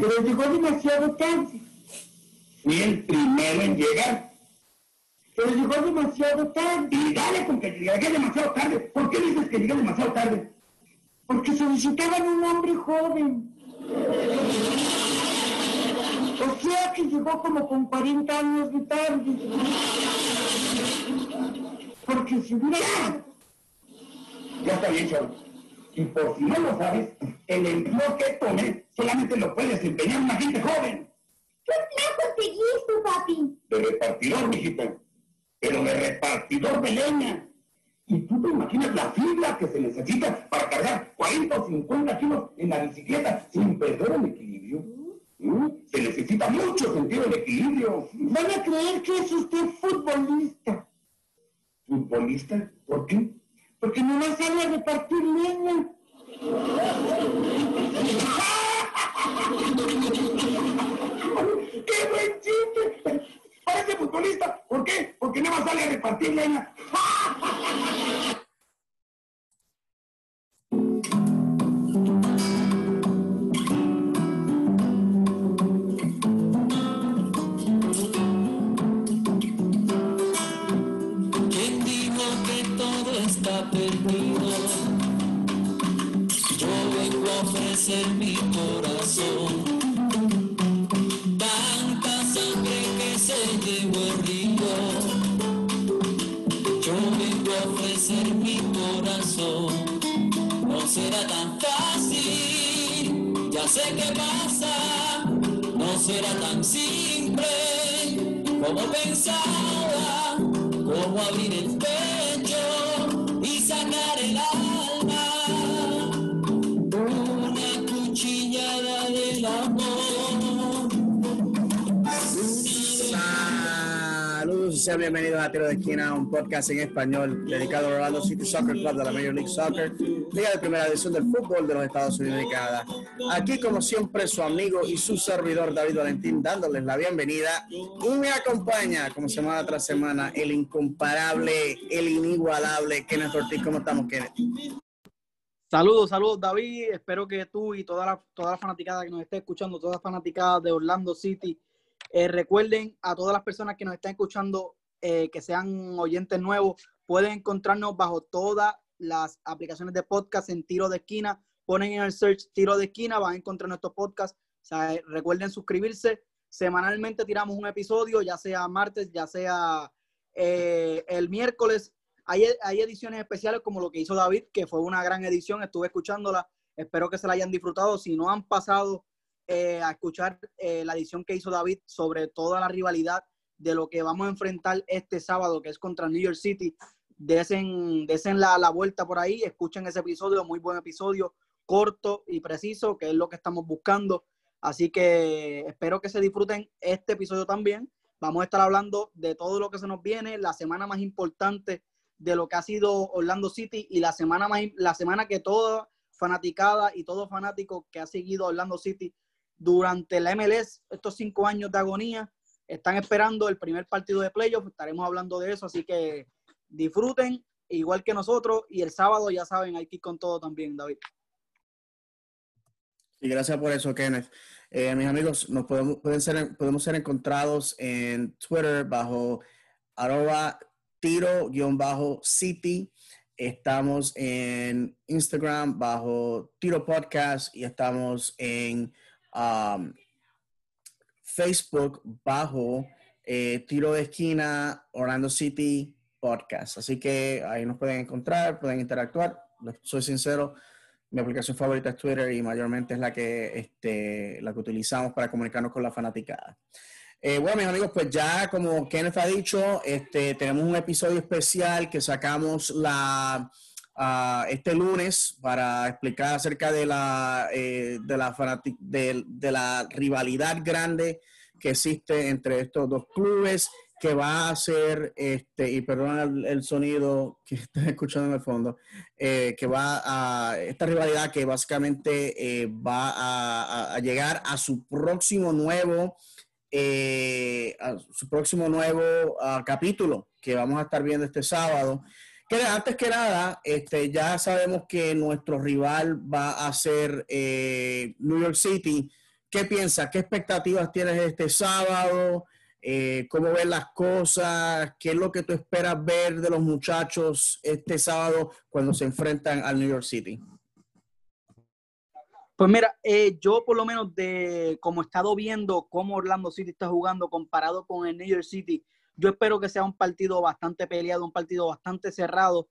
Pero llegó demasiado tarde. Fui el primero en llegar. Pero llegó demasiado tarde. Y dale con que llegué demasiado tarde. ¿Por qué dices que llegué demasiado tarde? Porque solicitaban un hombre joven. O sea que llegó como con 40 años de tarde. Porque si hubiera... Ya está bien, Chavo. Y por si no lo sabes, el empleo que tomé solamente lo puede desempeñar una gente joven. ¿Qué empleo conseguiste, papi? De repartidor, mijito. Pero de repartidor de leña. ¿Y tú te imaginas la fibra que se necesita para cargar 40 o 50 kilos en la bicicleta sin perder el equilibrio? ¿Mm? Se necesita mucho sentido de equilibrio. Van a creer que es usted futbolista. ¿Futbolista? ¿Por qué? Porque no me sale a repartir leña. ¡Qué buen chiste! Parece futbolista. ¿Por qué? Porque nada más sale a repartir leña. mi corazón. Tanta sangre que se llevó el río. Yo vengo a ofrecer mi corazón. No será tan fácil, ya sé qué pasa. No será tan simple como pensaba. Como abrir el pecho y sacar el alma. Sean bienvenidos a Tiro de Esquina, un podcast en español dedicado al Orlando City Soccer Club de la Major League Soccer, liga de primera edición del fútbol de los Estados Unidos y Canadá. Aquí, como siempre, su amigo y su servidor David Valentín, dándoles la bienvenida y me acompaña, como semana tras semana, el incomparable, el inigualable Kenneth Ortiz. ¿Cómo estamos, Kenneth? Saludos, saludos David. Espero que tú y toda la, toda la fanaticada que nos esté escuchando, todas fanaticadas de Orlando City, eh, recuerden a todas las personas que nos están escuchando eh, que sean oyentes nuevos, pueden encontrarnos bajo todas las aplicaciones de podcast en tiro de esquina. Ponen en el search tiro de esquina, van a encontrar nuestro podcast. Eh, recuerden suscribirse. Semanalmente tiramos un episodio, ya sea martes, ya sea el miércoles. Hay, hay ediciones especiales como lo que hizo David, que fue una gran edición. Estuve escuchándola. Espero que se la hayan disfrutado. Si no han pasado eh, a escuchar eh, la edición que hizo David sobre toda la rivalidad de lo que vamos a enfrentar este sábado, que es contra New York City, desen, desen la, la vuelta por ahí, escuchen ese episodio, muy buen episodio, corto y preciso, que es lo que estamos buscando. Así que espero que se disfruten este episodio también. Vamos a estar hablando de todo lo que se nos viene, la semana más importante de lo que ha sido Orlando City y la semana más, la semana que toda fanaticada y todo fanático que ha seguido Orlando City durante la MLS, estos cinco años de agonía, están esperando el primer partido de playoff. Estaremos hablando de eso, así que disfruten igual que nosotros y el sábado ya saben, hay que ir con todo también, David. Y gracias por eso, Kenneth. Eh, mis amigos, nos podemos, pueden ser, podemos ser encontrados en Twitter bajo arroba tiro-city. Estamos en Instagram bajo Tiro Podcast y estamos en um, Facebook bajo eh, Tiro de Esquina Orlando City Podcast. Así que ahí nos pueden encontrar, pueden interactuar. Soy sincero, mi aplicación favorita es Twitter y mayormente es la que, este, la que utilizamos para comunicarnos con la fanaticada. Eh, bueno, mis amigos, pues ya como Kenneth ha dicho, este, tenemos un episodio especial que sacamos la, ah, este lunes para explicar acerca de la, eh, de, la fanati- de, la rivalidad grande que existe entre estos dos clubes que va a ser, este, y perdón el, sonido que están escuchando en el fondo, eh, que va a, esta rivalidad que básicamente eh, va a, llegar a su próximo nuevo, eh, su próximo nuevo ah, capítulo que vamos a estar viendo este sábado. Que antes que nada, este, ya sabemos que nuestro rival va a ser eh, New York City, ¿qué piensas? ¿Qué expectativas tienes este sábado? Eh, ¿Cómo ves las cosas? ¿Qué es lo que tú esperas ver de los muchachos este sábado cuando se enfrentan al New York City? Pues mira, eh, yo por lo menos de como he estado viendo cómo Orlando City está jugando comparado con el New York City, yo espero que sea un partido bastante peleado, un partido bastante cerrado,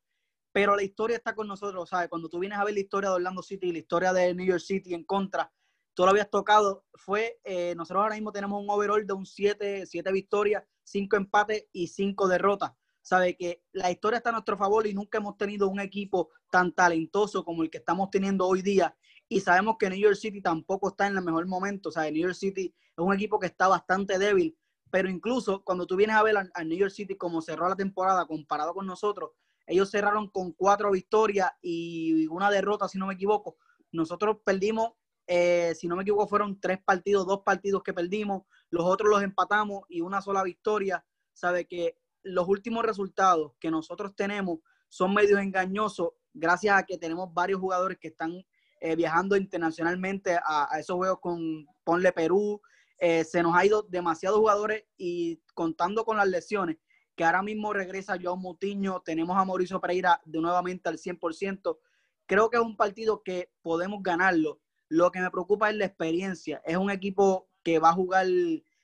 pero la historia está con nosotros, ¿sabes? Cuando tú vienes a ver la historia de Orlando City y la historia de New York City en contra, tú lo habías tocado, fue, eh, nosotros ahora mismo tenemos un overall de un 7, 7 victorias, 5 empates y 5 derrotas. Sabe que la historia está a nuestro favor y nunca hemos tenido un equipo tan talentoso como el que estamos teniendo hoy día y sabemos que New York City tampoco está en el mejor momento. O sea, New York City es un equipo que está bastante débil, pero incluso cuando tú vienes a ver a, New York City como cerró la temporada comparado con nosotros, ellos cerraron con cuatro victorias y una derrota, si no me equivoco. Nosotros perdimos, eh, si no me equivoco, fueron tres partidos, dos partidos que perdimos, los otros los empatamos y una sola victoria. Sabe que los últimos resultados que nosotros tenemos son medios engañosos gracias a que tenemos varios jugadores que están eh, viajando internacionalmente a, esos juegos con Ponle Perú. Eh, se nos ha ido demasiados jugadores y contando con las lesiones, que ahora mismo regresa Joao Mutiño, tenemos a Mauricio Pereira de nuevamente al 100%. Creo que es un partido que podemos ganarlo. Lo que me preocupa es la experiencia. Es un equipo que va a jugar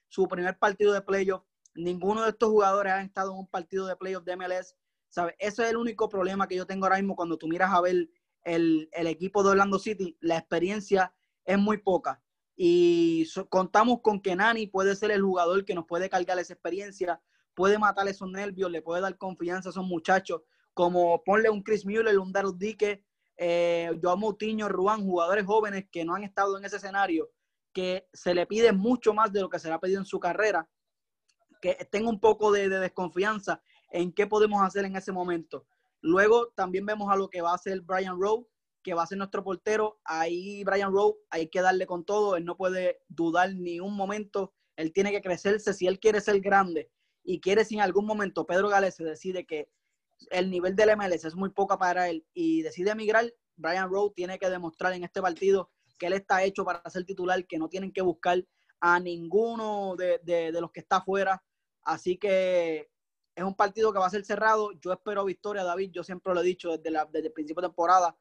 su primer partido de playoff. Ninguno de estos jugadores ha estado en un partido de playoff de MLS. ¿Sabe? Ese es el único problema que yo tengo ahora mismo cuando tú miras a ver el, equipo de Orlando City, la experiencia es muy poca. Y contamos con que Nani puede ser el jugador que nos puede cargar esa experiencia, puede matar esos nervios, le puede dar confianza a esos muchachos, como ponle un Chris Mueller, un Daryl Dique, eh, Joao Moutinho, Ruan, jugadores jóvenes que no han estado en ese escenario, que se le pide mucho más de lo que se le ha pedido en su carrera, que tenga un poco de desconfianza en qué podemos hacer en ese momento. Luego también vemos a lo que va a hacer Brian Rowe, que va a ser nuestro portero. Ahí Brian Rowe hay que darle con todo, él no puede dudar ni un momento, él tiene que crecerse si él quiere ser grande y quiere si en algún momento Pedro Gales se decide que el nivel del MLS es muy poco para él y decide emigrar, Brian Rowe tiene que demostrar en este partido que él está hecho para ser titular, que no tienen que buscar a ninguno de, de los que está afuera. Así que es un partido que va a ser cerrado. Yo espero victoria, David. Yo siempre lo he dicho desde, la, desde el principio de temporada.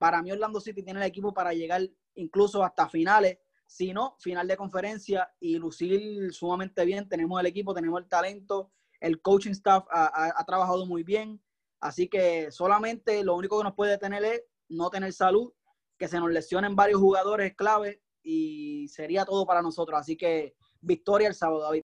Para mí, Orlando City tiene el equipo para llegar incluso hasta finales. Si no, final de conferencia y lucir sumamente bien. Tenemos el equipo, tenemos el talento. El coaching staff ha, trabajado muy bien. Así que solamente lo único que nos puede tener es no tener salud, que se nos lesionen varios jugadores clave y sería todo para nosotros. Así que victoria el sábado, David.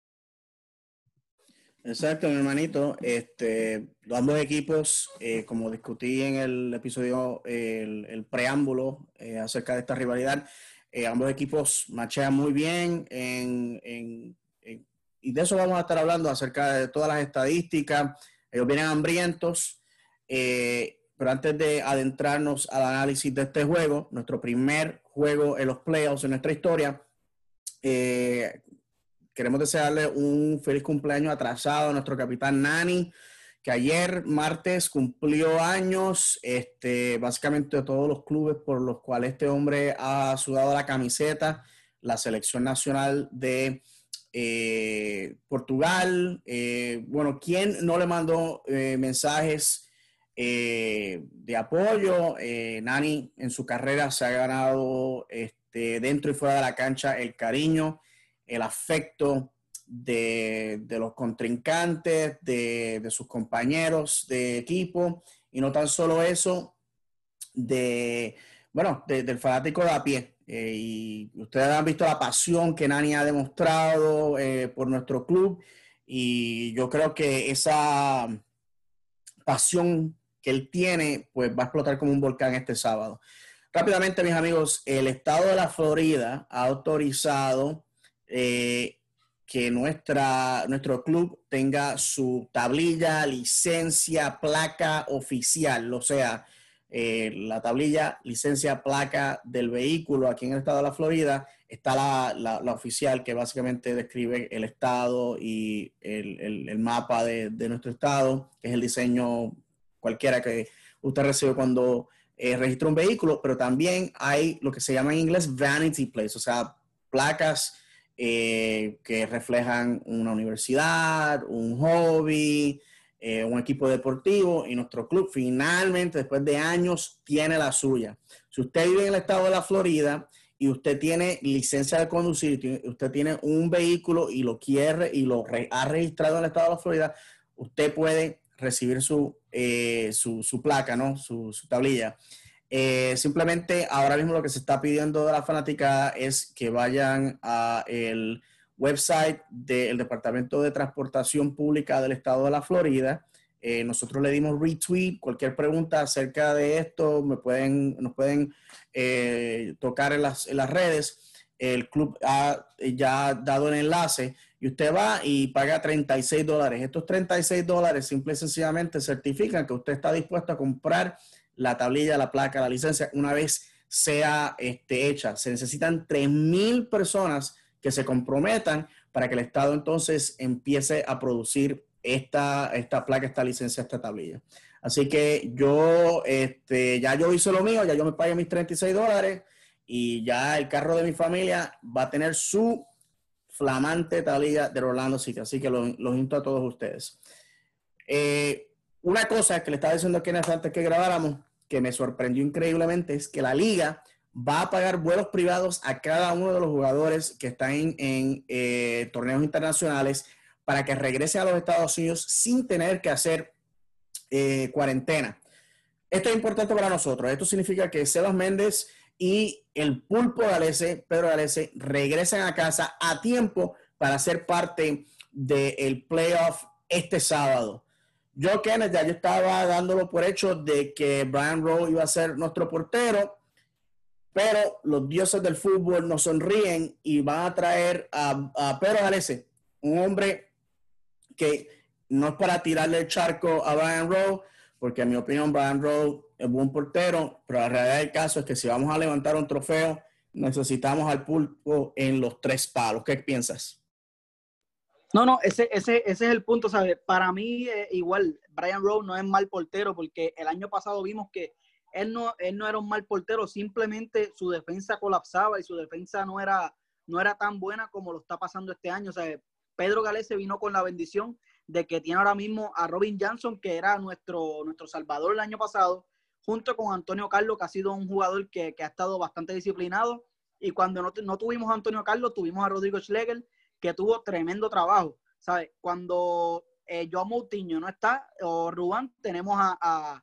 Exacto, mi hermanito. Este, ambos equipos, eh, como discutí en el episodio, el, preámbulo eh, acerca de esta rivalidad, eh, ambos equipos machean muy bien y de eso vamos a estar hablando acerca de todas las estadísticas. Ellos vienen hambrientos, pero antes de adentrarnos al análisis de este juego, nuestro primer juego en los playoffs en nuestra historia, queremos desearle un feliz cumpleaños atrasado a nuestro capitán Nani, que ayer martes cumplió años, este, básicamente todos los clubes por los cuales este hombre ha sudado la camiseta, la selección nacional de eh, Portugal. Eh, bueno, ¿quién no le mandó eh, mensajes de apoyo? Nani en su carrera se ha ganado este, dentro y fuera de la cancha el cariño el afecto de, los contrincantes, de, sus compañeros de equipo, y no tan solo eso, de, bueno, del fanático de a pie. Eh, y ustedes han visto la pasión que Nani ha demostrado eh, por nuestro club, y yo creo que esa pasión que él tiene, pues va a explotar como un volcán este sábado. Rápidamente, mis amigos, el estado de la Florida ha autorizado eh, que nuestra, nuestro club tenga su tablilla, licencia, placa oficial, o sea, eh, la tablilla, licencia, placa del vehículo aquí en el estado de la Florida, está la, la, oficial que básicamente describe el estado y el, el, mapa de, de, nuestro estado, que es el diseño cualquiera que usted recibe cuando eh, registra un vehículo, pero también hay lo que se llama en inglés vanity place, o sea, placas eh, que reflejan una universidad, un hobby, eh, un equipo deportivo y nuestro club finalmente, después de años, tiene la suya. Si usted vive en el estado de la Florida y usted tiene licencia de conducir, usted tiene un vehículo y lo quiere y lo ha registrado en el estado de la Florida, usted puede recibir su, eh, su, placa, ¿no? Su, tablilla. Eh, simplemente ahora mismo lo que se está pidiendo de la fanática es que vayan a el website del Departamento de Transportación Pública del Estado de la Florida. Eh, nosotros le dimos retweet. Cualquier pregunta acerca de esto me pueden, nos pueden tocar en las, en las redes. El club ha ya dado el enlace y usted va y paga 36 dólares. Estos 36 dólares simple y sencillamente certifican que usted está dispuesto a comprar la tablilla, la placa, la licencia una vez sea este, hecha. Se necesitan 3.000 personas que se comprometan para que el Estado entonces empiece a producir esta, esta placa, esta licencia, esta tablilla. Así que yo, este, ya yo hice lo mío, ya yo me pagué mis 36 dólares y ya el carro de mi familia va a tener su flamante tablilla de Orlando City. Así que los lo invito a todos ustedes. Eh, una cosa que le estaba diciendo a Kenneth antes que grabáramos, que me sorprendió increíblemente, es que la liga va a pagar vuelos privados a cada uno de los jugadores que están en, eh, torneos internacionales para que regrese a los Estados Unidos sin tener que hacer eh, cuarentena. Esto es importante para nosotros. Esto significa que Sebas Méndez y el Pulpo Galese, Pedro Galese, regresan a casa a tiempo para ser parte del playoff este sábado. Yo, Kenneth, ya yo estaba dándolo por hecho de que Brian Rowe iba a ser nuestro portero, pero los dioses del fútbol nos sonríen y van a traer a, Pedro Galese, un hombre que no es para tirarle el charco a Brian Rowe, porque en mi opinión Brian Rowe es buen portero, pero la realidad del caso es que si vamos a levantar un trofeo, necesitamos al pulpo en los tres palos. ¿Qué piensas? No, no, ese, ese, ese es el punto, ¿sabes? Para mí, eh, igual, Brian Rowe no es mal portero porque el año pasado vimos que él no, él no era un mal portero, simplemente su defensa colapsaba y su defensa no era, no era tan buena como lo está pasando este año. O Pedro Galese vino con la bendición de que tiene ahora mismo a Robin Johnson, que era nuestro, nuestro salvador el año pasado, junto con Antonio Carlos, que ha sido un jugador que, ha estado bastante disciplinado. Y cuando no, tuvimos a Antonio Carlos, tuvimos a Rodrigo Schlegel, que tuvo tremendo trabajo. ¿sabes? Cuando eh, Joe Moutinho no está, o Rubán, tenemos a, a,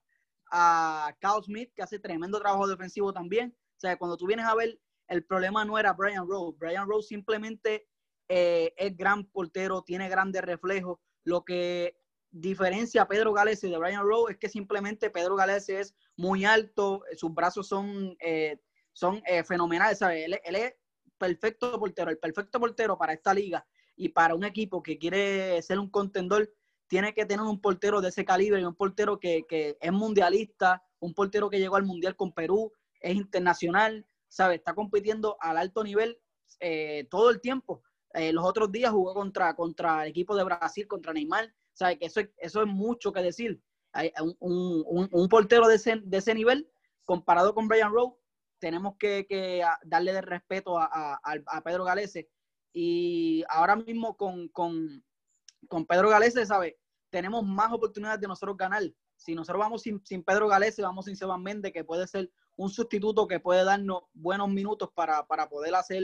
a Kyle Smith, que hace tremendo trabajo defensivo también. O sea, cuando tú vienes a ver, el problema no era Brian Rose. Brian Rose simplemente eh, es gran portero, tiene grandes reflejos. Lo que diferencia a Pedro Gales de Brian Rowe es que simplemente Pedro Gales es muy alto, sus brazos son, eh, son eh, fenomenales, Él, es perfecto portero, el perfecto portero para esta liga y para un equipo que quiere ser un contendor, tiene que tener un portero de ese calibre un portero que, es mundialista, un portero que llegó al mundial con Perú, es internacional, ¿sabe? Está compitiendo al alto nivel eh, todo el tiempo. los otros días jugó contra, contra el equipo de Brasil, contra Neymar, que eso, eso es mucho que decir. Hay un, un, portero de ese, de ese, nivel, comparado con Brian Rowe, tenemos que, darle de respeto a, Pedro Galese. Y ahora mismo con, con, Pedro Galese, ¿sabe? Tenemos más oportunidades de nosotros ganar. Si nosotros vamos sin, Pedro Galese, vamos sin Sebastián Méndez, que puede ser un sustituto que puede darnos buenos minutos para, para poder hacer,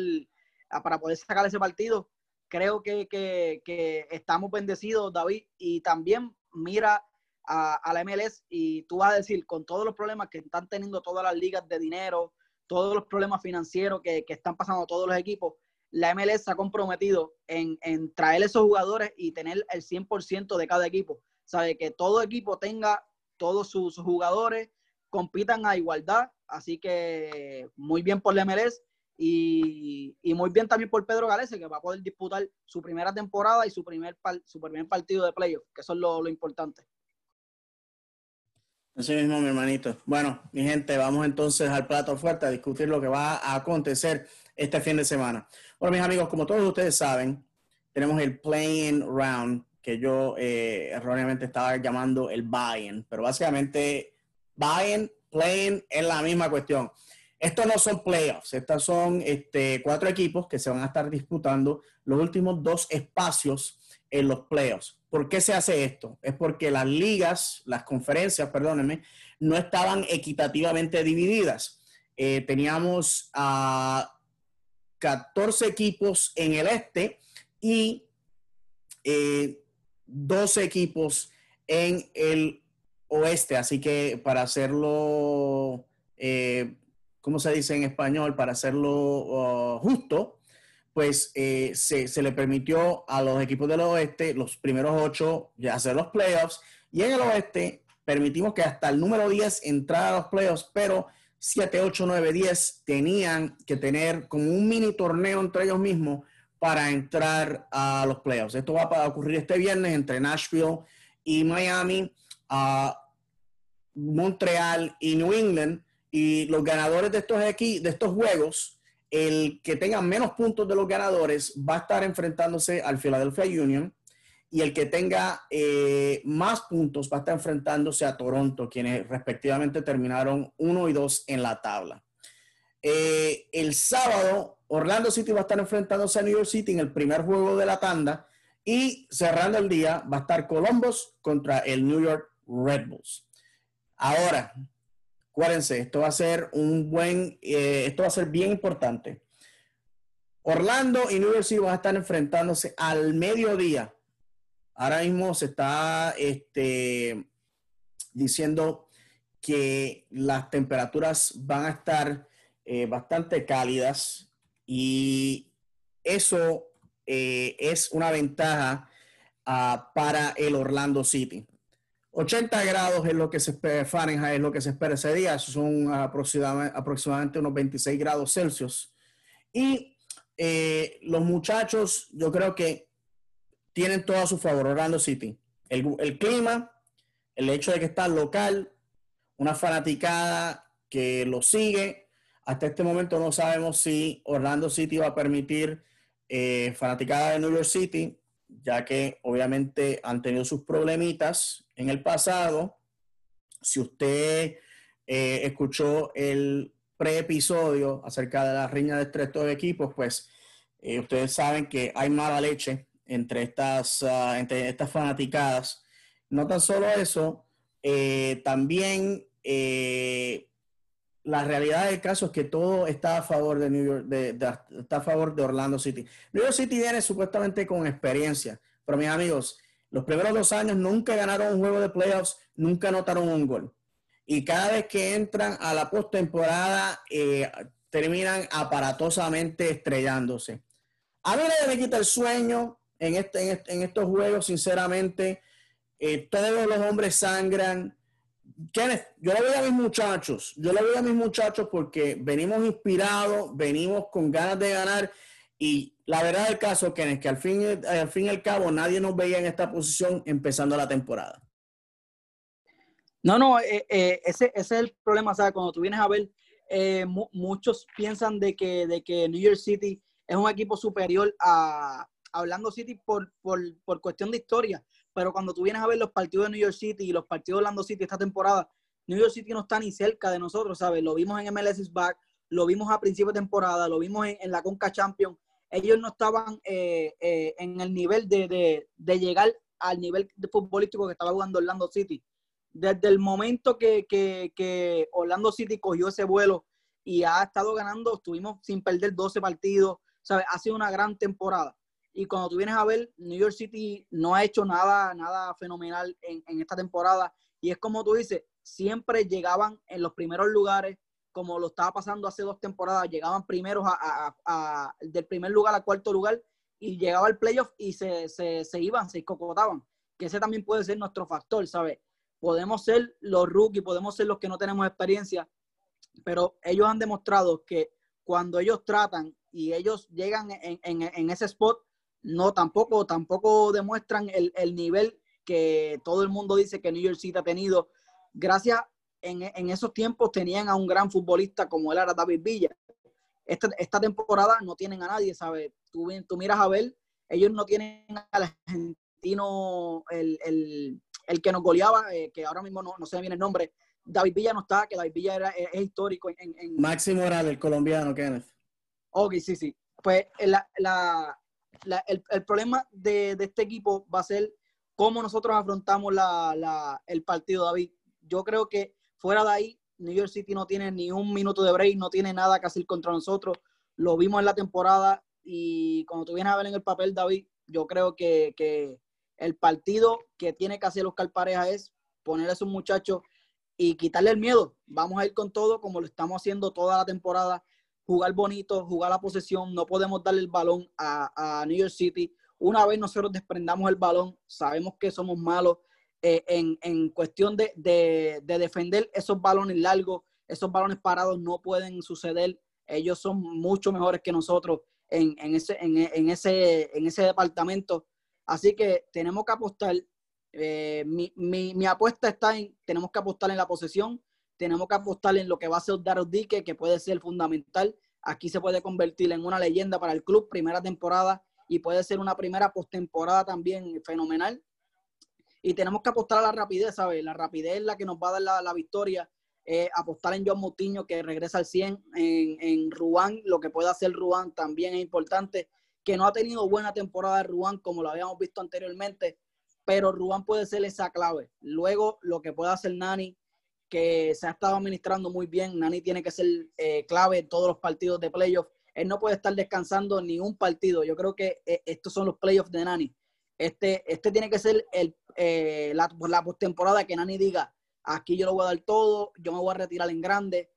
para poder sacar ese partido creo que, estamos bendecidos, David, y también mira a, la MLS y tú vas a decir, con todos los problemas que están teniendo todas las ligas de dinero, todos los problemas financieros que, están pasando todos los equipos, la MLS se ha comprometido en, traer esos jugadores y tener el 100% de cada equipo. Sabe que todo equipo tenga todos sus jugadores, compitan a igualdad, así que muy bien por la MLS y, muy bien también por Pedro Galese, que va a poder disputar su primera temporada y su primer, su primer partido de playoff, que eso es lo, importante. Así mismo, mi hermanito. Bueno, mi gente, vamos entonces al plato fuerte a discutir lo que va a acontecer este fin de semana. Bueno, mis amigos, como todos ustedes saben, tenemos el playing round, que yo eh, erróneamente estaba llamando el buy-in, pero básicamente buy-in, playing es la misma cuestión. estos no son playoffs, estos son este, cuatro equipos que se van a estar disputando los últimos dos espacios en los playoffs. ¿Por qué se hace esto? Es porque las ligas, las conferencias, perdónenme, no estaban equitativamente divididas. Eh, teníamos a 14 equipos en el este y 12 eh, equipos en el oeste. Así que para hacerlo, eh, ¿cómo se dice en español? Para hacerlo uh, justo, pues eh, se, le permitió a los equipos del oeste, los primeros ocho, ya hacer los playoffs. Y en el oeste permitimos que hasta el número 10 entrara a los playoffs, pero 7, 8, 9, 10 tenían que tener como un mini torneo entre ellos mismos para entrar a los playoffs. Esto va a ocurrir este viernes entre Nashville y Miami, a Montreal y New England. Y los ganadores de estos, aquí, de estos juegos, el que tenga menos puntos de los ganadores, va a estar enfrentándose al Philadelphia Union y el que tenga eh, más puntos va a estar enfrentándose a Toronto, quienes respectivamente terminaron uno y dos en la tabla. Eh, el sábado, Orlando City va a estar enfrentándose a New York City en el primer juego de la tanda y cerrando el día va a estar Columbus contra el New York Red Bulls. Ahora, acuérdense, esto va a ser un buen, eh, esto va a ser bien importante. Orlando y New City van a estar enfrentándose al mediodía Ahora mismo se está este, diciendo que las temperaturas van a estar eh, bastante cálidas y eso eh, es una ventaja ah, para el Orlando City. 80 grados es lo que se espera, Fahrenheit es lo que se espera ese día, son aproximadamente, unos 26 grados Celsius. Y eh, los muchachos, yo creo que tienen todo a su favor Orlando City. El, clima, el hecho de que está local, una fanaticada que lo sigue. Hasta este momento no sabemos si Orlando City va a permitir eh, fanaticada de New York City, ya que obviamente han tenido sus problemitas en el pasado. Si usted eh, escuchó el pre-episodio acerca de la riña de estos equipos, pues eh, ustedes saben que hay mala leche entre estas, ah, entre estas fanaticadas. No tan solo eso, eh, también la realidad del caso es que todo está a favor de New York, está a favor de Orlando City. New York City viene supuestamente con experiencia, pero mis amigos, los primeros dos años nunca ganaron un juego de playoffs, nunca anotaron un gol. Y cada vez que entran a la postemporada, eh, terminan aparatosamente estrellándose. A mí me quita el sueño en, este, en, estos juegos, sinceramente, eh, todos los hombres sangran. Kenneth, yo le voy a mis muchachos, yo le voy a mis muchachos porque venimos inspirados, venimos con ganas de ganar y la verdad del caso, Kenneth, que al fin, al fin y al cabo nadie nos veía en esta posición empezando la temporada. No, no, eh, eh, ese, ese, es el problema, ¿sabes? Cuando tú vienes a ver, muchos piensan de que, de que New York City es un equipo superior a, Orlando City por, por, por, cuestión de historia, pero cuando tú vienes a ver los partidos de New York City y los partidos de Orlando City esta temporada, New York City no está ni cerca de nosotros, ¿sabes? Lo vimos en MLS Back, lo vimos a principio de temporada, lo vimos en, la Conca Champions. Ellos no estaban eh, eh, en el nivel de, de, llegar al nivel futbolístico que estaba jugando Orlando City. Desde el momento que, que, que Orlando City cogió ese vuelo y ha estado ganando, estuvimos sin perder 12 partidos, ¿sabes? Ha sido una gran temporada. Y cuando tú vienes a ver, New York City no ha hecho nada, nada fenomenal en, esta temporada. Y es como tú dices, siempre llegaban en los primeros lugares, como lo estaba pasando hace dos temporadas, llegaban primeros a, del primer lugar al cuarto lugar y llegaba el playoff y se, se, iban, se cocotaban. Que ese también puede ser nuestro factor, ¿sabes? Podemos ser los rookies, podemos ser los que no tenemos experiencia, pero ellos han demostrado que cuando ellos tratan y ellos llegan en, en, en ese spot, no tampoco, tampoco demuestran el, nivel que todo el mundo dice que New York City ha tenido. Gracias, en, esos tiempos tenían a un gran futbolista como él era David Villa. Esta, esta temporada no tienen a nadie, ¿sabes? Tú, tú miras a ver, ellos no tienen al argentino, el, el, que nos goleaba, eh, que ahora mismo no, no sé bien el nombre, David Villa no está, que David Villa era, es, es histórico en, en, en- Máximo Morales, el colombiano, Kenneth. Ok, sí, sí. Pues eh, la, la- la- el, el problema de, de este equipo va a ser cómo nosotros afrontamos la, la- el partido, David. Yo creo que fuera de ahí, New York City no tiene ni un minuto de break, no tiene nada que hacer contra nosotros. Lo vimos en la temporada y cuando tú vienes a ver en el papel, David, yo creo que, que el partido que tiene que hacer Oscar Pareja es poner a esos muchachos y quitarle el miedo. Vamos a ir con todo como lo estamos haciendo toda la temporada jugar bonito, jugar la posesión, no podemos darle el balón a, a New York City. Una vez nosotros desprendamos el balón, sabemos que somos malos eh, en, en cuestión de, de- de defender esos balones largos, esos balones parados no pueden suceder. Ellos son mucho mejores que nosotros en, en ese, en, ese, en ese departamento. Así que tenemos que apostar. eh, mi, mi- mi apuesta está en, tenemos que apostar en la posesión, tenemos que apostar en lo que va a ser Daryl Dique, que puede ser fundamental. Aquí se puede convertir en una leyenda para el club, primera temporada, y puede ser una primera postemporada también fenomenal. Y tenemos que apostar a la rapidez, ¿sabes? La rapidez es la que nos va a dar la, la victoria. Eh, apostar en John Moutinho, que regresa al 100, en, en Ruán, lo que puede hacer Ruán también es importante, que no ha tenido buena temporada de Ruán como lo habíamos visto anteriormente, pero Ruán puede ser esa clave. Luego, lo que puede hacer Nani, que se ha estado administrando muy bien. Nani tiene que ser eh, clave en todos los partidos de playoff. Él no puede estar descansando ni un partido. Yo creo que eh, estos son los playoffs de Nani. Este, este tiene que ser el, eh, la, la postemporada que Nani diga, aquí yo lo voy a dar todo, yo me voy a retirar en grande.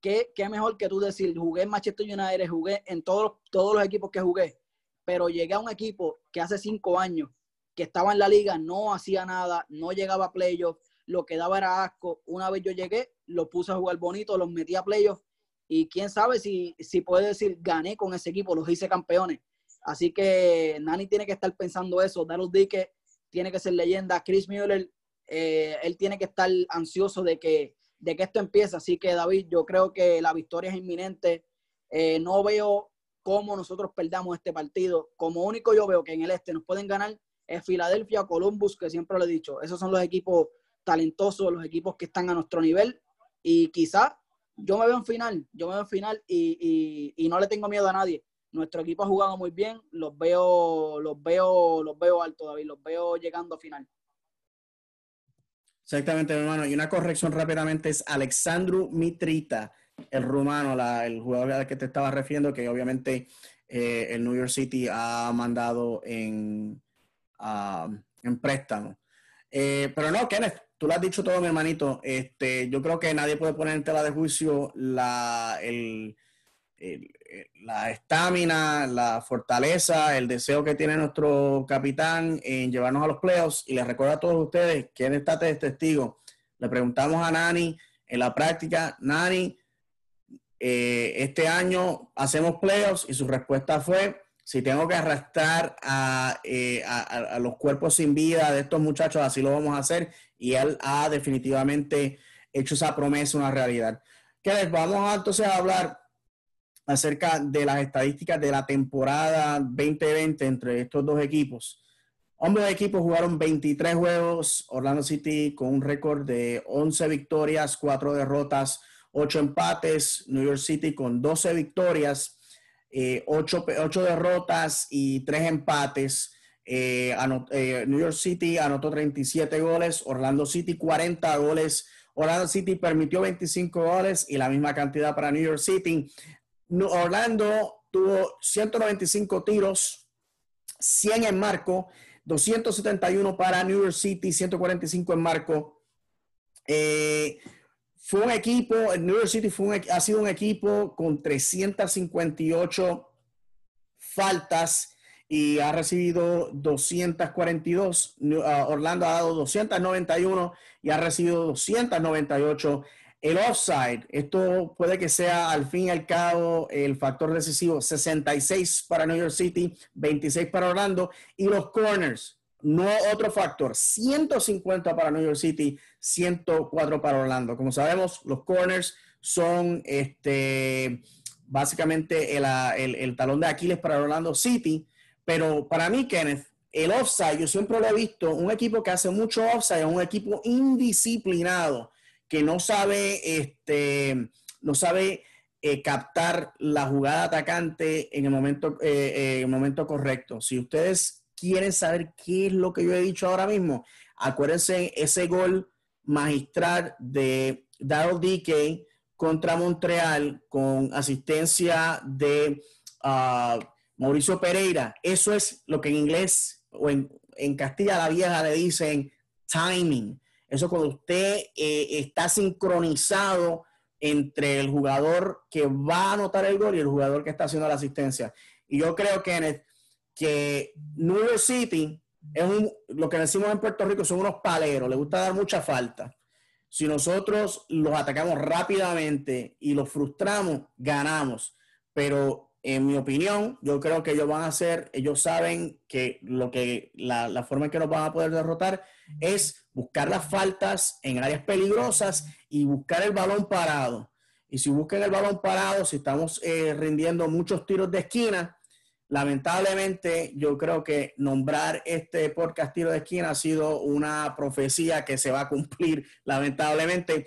¿Qué, qué mejor que tú decir, jugué en Manchester United, jugué en todos, todos los equipos que jugué, pero llegué a un equipo que hace cinco años, que estaba en la liga, no hacía nada, no llegaba a playoff, lo que daba era asco. Una vez yo llegué, lo puse a jugar bonito, los metí a playoff y quién sabe si, si puede decir gané con ese equipo, los hice campeones. Así que Nani tiene que estar pensando eso. Daryl Dique tiene que ser leyenda. Chris Mueller, eh, él tiene que estar ansioso de que, de que esto empiece. Así que David, yo creo que la victoria es inminente. Eh, no veo cómo nosotros perdamos este partido. Como único yo veo que en el este nos pueden ganar es Filadelfia Columbus, que siempre lo he dicho. Esos son los equipos talentosos, los equipos que están a nuestro nivel. Y quizá yo me veo en final, yo me veo en final y- y no le tengo miedo a nadie. Nuestro equipo ha jugado muy bien, los veo, los veo, los veo alto, David, los veo llegando a final. Exactamente, hermano. Y una corrección rápidamente es Alexandru Mitrita, el rumano, el jugador al que te estaba refiriendo, que obviamente eh, el New York City ha mandado en, en préstamo. Eh, pero no, Kenneth, tú lo has dicho todo, mi hermanito. Este, yo creo que nadie puede poner en tela de juicio la, el, la estamina, la fortaleza, el deseo que tiene nuestro capitán en llevarnos a los playoffs. Y les recuerdo a todos ustedes, ¿quién está de testigo? Le preguntamos a Nani en la práctica, Nani, eh, este año hacemos playoffs y su respuesta fue, si tengo que arrastrar a, eh, a- a- los cuerpos sin vida de estos muchachos, así lo vamos a hacer. Y él ha definitivamente hecho esa promesa una realidad. ¿Qué Vamos a, entonces a hablar acerca de las estadísticas de la temporada 2020 entre estos dos equipos. Ambos equipos jugaron 23 juegos, Orlando City con un récord de 11 victorias, 4 derrotas, 8 empates, New York City con 12 victorias, 8, derrotas y 3 empates. Eh, eh, New York City anotó 37 goles, Orlando City 40 goles. Orlando City permitió 25 goles y la misma cantidad para New York City. Orlando tuvo 195 tiros, 100 en marco, 271 para New York City, 145 en marco. Eh, fue un equipo, New York City fue un ha sido un equipo con 358 faltas y ha recibido 242. New- ah, Orlando ha dado 291 y ha recibido 298. El offside, esto puede que sea al fin y al cabo el factor decisivo, 66 para New York City, 26 para Orlando y los corners, no otro factor, 150 para New York City, 104 para Orlando. Como sabemos, los corners son este, básicamente el, el- talón de Aquiles para Orlando City, pero para mí, Kenneth, el offside, yo siempre lo he visto, un equipo que hace mucho offside un equipo indisciplinado que no sabe, este, no sabe eh, captar la jugada atacante en el momento, eh, eh, el momento correcto. Si ustedes quieren saber qué es lo que yo he dicho ahora mismo, acuérdense ese gol magistral de Daryl DK contra Montreal con asistencia de ah, Mauricio Pereira. Eso es lo que en inglés o en, en Castilla la Vieja le dicen timing. Eso cuando usted eh, está sincronizado entre el jugador que va a anotar el gol y el jugador que está haciendo la asistencia. Y yo creo, que que New York City es un, lo que decimos en Puerto Rico, son unos paleros, le gusta dar mucha falta. Si nosotros los atacamos rápidamente y los frustramos, ganamos. Pero en mi opinión, yo creo que ellos van a hacer, ellos saben que lo que la, la, forma en que nos van a poder derrotar es buscar las faltas en áreas peligrosas y buscar el balón parado. Y si buscan el balón parado, si estamos eh, rindiendo muchos tiros de esquina, lamentablemente yo creo que nombrar este podcast tiro de esquina ha sido una profecía que se va a cumplir, lamentablemente.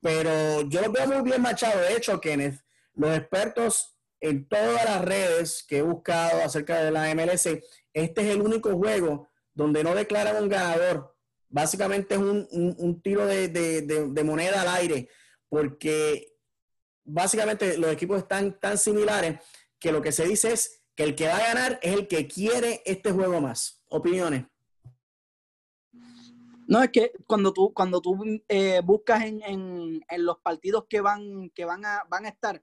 Pero yo lo veo muy bien machado. De hecho, Kenneth, los expertos en todas las redes que he buscado acerca de la MLS, este es el único juego donde no declaran un ganador. Básicamente es un, tiro de, moneda al aire, porque básicamente los equipos están tan similares que lo que se dice es que el que va a ganar es el que quiere este juego más. Opiniones. No, es que cuando tú, cuando tú eh, buscas en, en, los partidos que van, que van a, van a estar,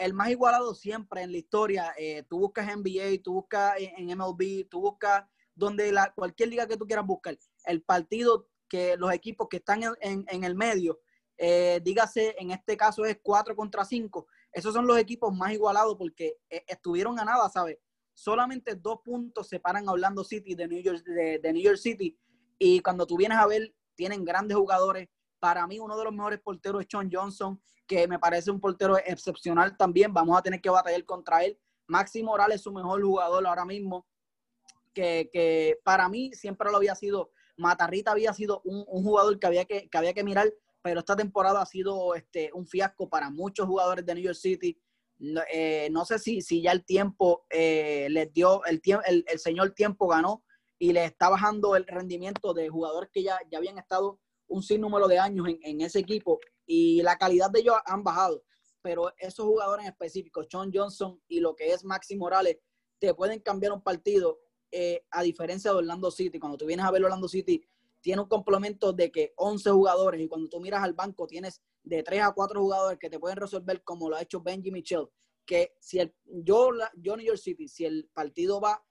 el más igualado siempre en la historia. Eh, tú buscas NBA, tú buscas en MLB, tú buscas donde la, cualquier liga que tú quieras buscar. El partido que los equipos que están en, en, el medio, eh, dígase, en este caso es 4 contra 5, esos son los equipos más igualados porque eh, estuvieron a nada, ¿sabes? Solamente dos puntos separan a Orlando City de New York, de New York City. Y cuando tú vienes a ver, tienen grandes jugadores. Para mí, uno de los mejores porteros es Sean Johnson que me parece un portero excepcional también. Vamos a tener que batallar contra él. Maxi Morales es su mejor jugador ahora mismo, que, para mí siempre lo había sido. Matarrita había sido un, jugador que había que, había que mirar, pero esta temporada ha sido este, un fiasco para muchos jugadores de New York City. no eh, sé si, si ya el tiempo eh, les dio, el, el, el señor tiempo ganó y le está bajando el rendimiento de jugadores que ya, ya habían estado un sinnúmero de años en, en, ese equipo y la calidad de ellos han bajado. Pero esos jugadores en específico, Sean Johnson y lo que es Maxi Morales, te pueden cambiar un partido eh, a diferencia de Orlando City. Cuando tú vienes a ver Orlando City, tiene un complemento de que 11 jugadores y cuando tú miras al banco tienes de 3 a 4 jugadores que te pueden resolver como lo ha hecho Benji Michel. Que si el, yo, yo New York City, si el partido va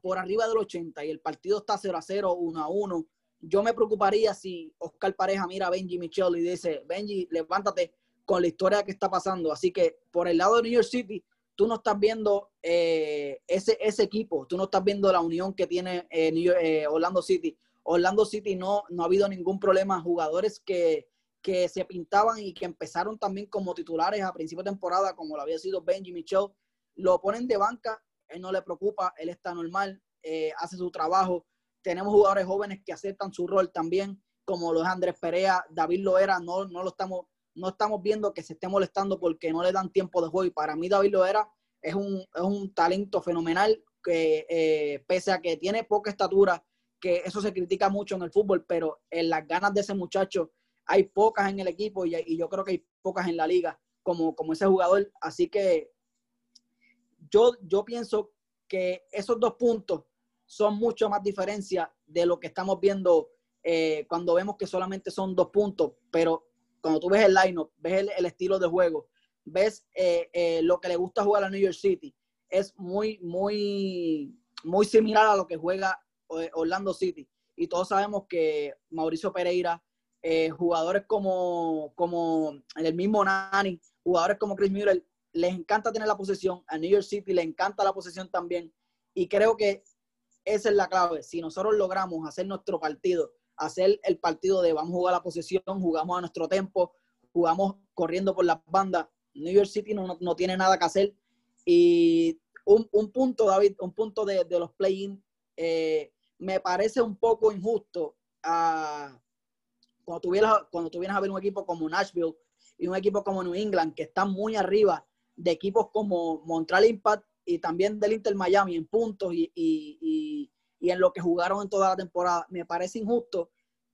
por arriba del 80 y el partido está 0 a 0, 1 a 1, yo me preocuparía si Oscar Pareja mira a Benji Michel y dice, Benji, levántate con la historia que está pasando. Así que por el lado de New York City, tú no estás viendo eh, ese, ese equipo, tú no estás viendo la unión que tiene eh, eh, Orlando City. Orlando City no, no ha habido ningún problema. Jugadores que, que se pintaban y que empezaron también como titulares a principio de temporada, como lo había sido Benji Michel, lo ponen de banca, él no le preocupa, él está normal, hace su trabajo tenemos jugadores jóvenes que aceptan su rol también, como los Andrés Perea, David Loera, no, no lo estamos, no estamos viendo que se esté molestando porque no le dan tiempo de juego. Y para mí David Loera es un, es un talento fenomenal que eh, pese a que tiene poca estatura, que eso se critica mucho en el fútbol, pero en las ganas de ese muchacho hay pocas en el equipo y, y yo creo que hay pocas en la liga como, como ese jugador. Así que yo, yo pienso que esos dos puntos son mucho más diferencias de lo que estamos viendo eh, cuando vemos que solamente son dos puntos, pero cuando tú ves el line ves el, estilo de juego, ves eh, eh, lo que le gusta jugar a New York City, es muy, muy, muy similar a lo que juega Orlando City. Y todos sabemos que Mauricio Pereira, jugadores como, como el mismo Nani, jugadores como Chris Mueller, les encanta tener la posesión. A New York City le encanta la posesión también. Y creo que esa es la clave. Si nosotros logramos hacer nuestro partido, hacer el partido de vamos a jugar la posesión, jugamos a nuestro tiempo, jugamos corriendo por las bandas, New York City no, no tiene nada que hacer. Y un, un punto, David, un punto de, de los play-in, eh, me parece un poco injusto a, cuando tú, vienes, cuando a ver un equipo como Nashville y un equipo como New England, que están muy arriba de equipos como Montreal Impact y también del Inter Miami en puntos y, y, y, en lo que jugaron en toda la temporada, me parece injusto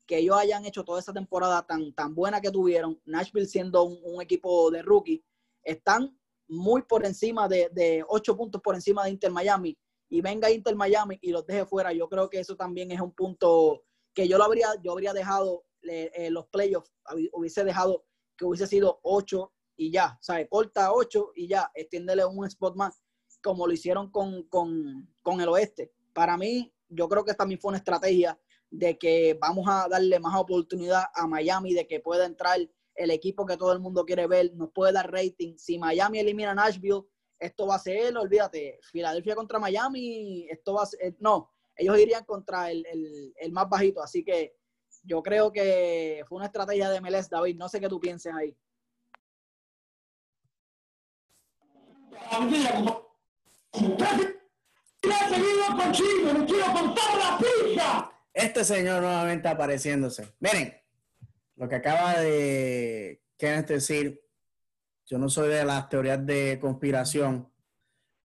que ellos hayan hecho toda esa temporada tan, tan buena que tuvieron, Nashville siendo un, equipo de rookie, están muy por encima de, de ocho puntos por encima de Inter Miami. Y venga Inter Miami y los deje fuera, yo creo que eso también es un punto que yo lo habría, yo habría dejado eh, los playoffs, hubiese dejado que hubiese sido 8 y ya, ¿sabes? Corta 8 y ya, extiéndele un spot más, como lo hicieron con, con, con el oeste. Para mí, yo creo que también fue una estrategia de que vamos a darle más oportunidad a Miami de que pueda entrar el equipo que todo el mundo quiere ver, nos puede dar rating. Si Miami elimina a Nashville, esto va a ser, olvídate, Filadelfia contra Miami, esto va a ser, no, ellos irían contra el, el, el más bajito, así que yo creo que fue una estrategia de MLS, David. No sé qué tú pienses ahí. Este señor nuevamente apareciéndose. Miren, lo que acaba de Kenneth decir, yo no soy de las teorías de conspiración,